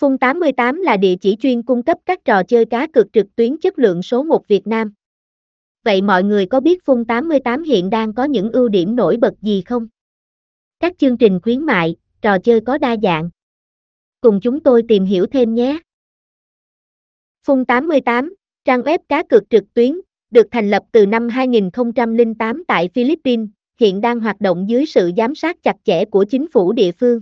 Fun 88 là địa chỉ chuyên cung cấp các trò chơi cá cược trực tuyến chất lượng số 1 Việt Nam. Vậy mọi người có biết Fun 88 hiện đang có những ưu điểm nổi bật gì không? Các chương trình khuyến mại, trò chơi có đa dạng. Cùng chúng tôi tìm hiểu thêm nhé. Fun 88, trang web cá cược trực tuyến, được thành lập từ năm 2008 tại Philippines, hiện đang hoạt động dưới sự giám sát chặt chẽ của chính phủ địa phương.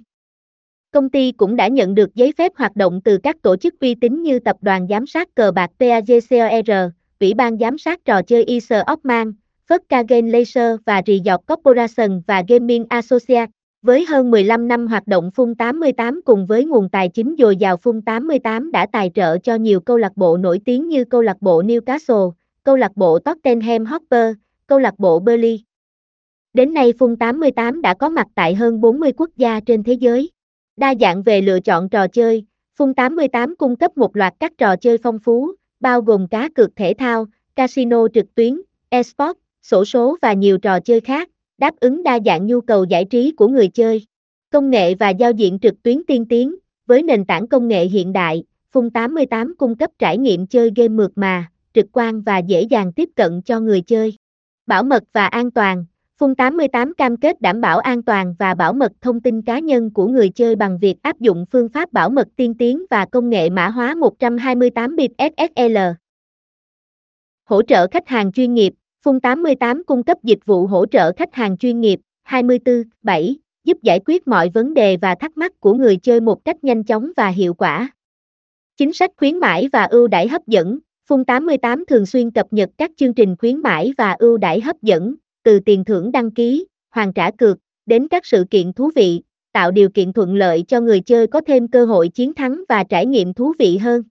Công ty cũng đã nhận được giấy phép hoạt động từ các tổ chức uy tín như Tập đoàn Giám sát Cờ bạc PAGCOR, Ủy ban Giám sát trò chơi ISO Ockman, Fất Game Laser và Resort Corporation và Gaming Associates. Với hơn 15 năm hoạt động Phun 88 cùng với nguồn tài chính dồi dào Phun 88 đã tài trợ cho nhiều câu lạc bộ nổi tiếng như câu lạc bộ Newcastle, câu lạc bộ Tottenham Hotspur, câu lạc bộ Burnley. Đến nay Phun 88 đã có mặt tại hơn 40 quốc gia trên thế giới. Đa dạng về lựa chọn trò chơi, Fun88 cung cấp một loạt các trò chơi phong phú, bao gồm cá cược thể thao, casino trực tuyến, esports, sổ số và nhiều trò chơi khác, đáp ứng đa dạng nhu cầu giải trí của người chơi. Công nghệ và giao diện trực tuyến tiên tiến, với nền tảng công nghệ hiện đại, Fun88 cung cấp trải nghiệm chơi game mượt mà, trực quan và dễ dàng tiếp cận cho người chơi. Bảo mật và an toàn, Phun 88 cam kết đảm bảo an toàn và bảo mật thông tin cá nhân của người chơi bằng việc áp dụng phương pháp bảo mật tiên tiến và công nghệ mã hóa 128 bit SSL. Hỗ trợ khách hàng chuyên nghiệp, Phun 88 cung cấp dịch vụ hỗ trợ khách hàng chuyên nghiệp 24/7, giúp giải quyết mọi vấn đề và thắc mắc của người chơi một cách nhanh chóng và hiệu quả. Chính sách khuyến mãi và ưu đãi hấp dẫn, Phun 88 thường xuyên cập nhật các chương trình khuyến mãi và ưu đãi hấp dẫn, từ tiền thưởng đăng ký, hoàn trả cược, đến các sự kiện thú vị, tạo điều kiện thuận lợi cho người chơi có thêm cơ hội chiến thắng và trải nghiệm thú vị hơn.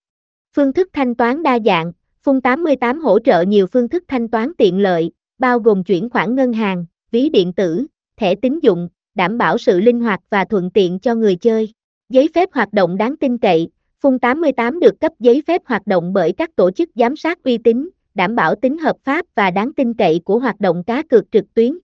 Phương thức thanh toán đa dạng, Phung 88 hỗ trợ nhiều phương thức thanh toán tiện lợi, bao gồm chuyển khoản ngân hàng, ví điện tử, thẻ tín dụng, đảm bảo sự linh hoạt và thuận tiện cho người chơi. Giấy phép hoạt động đáng tin cậy, Phung 88 được cấp giấy phép hoạt động bởi các tổ chức giám sát uy tín, đảm bảo tính hợp pháp và đáng tin cậy của hoạt động cá cược trực tuyến.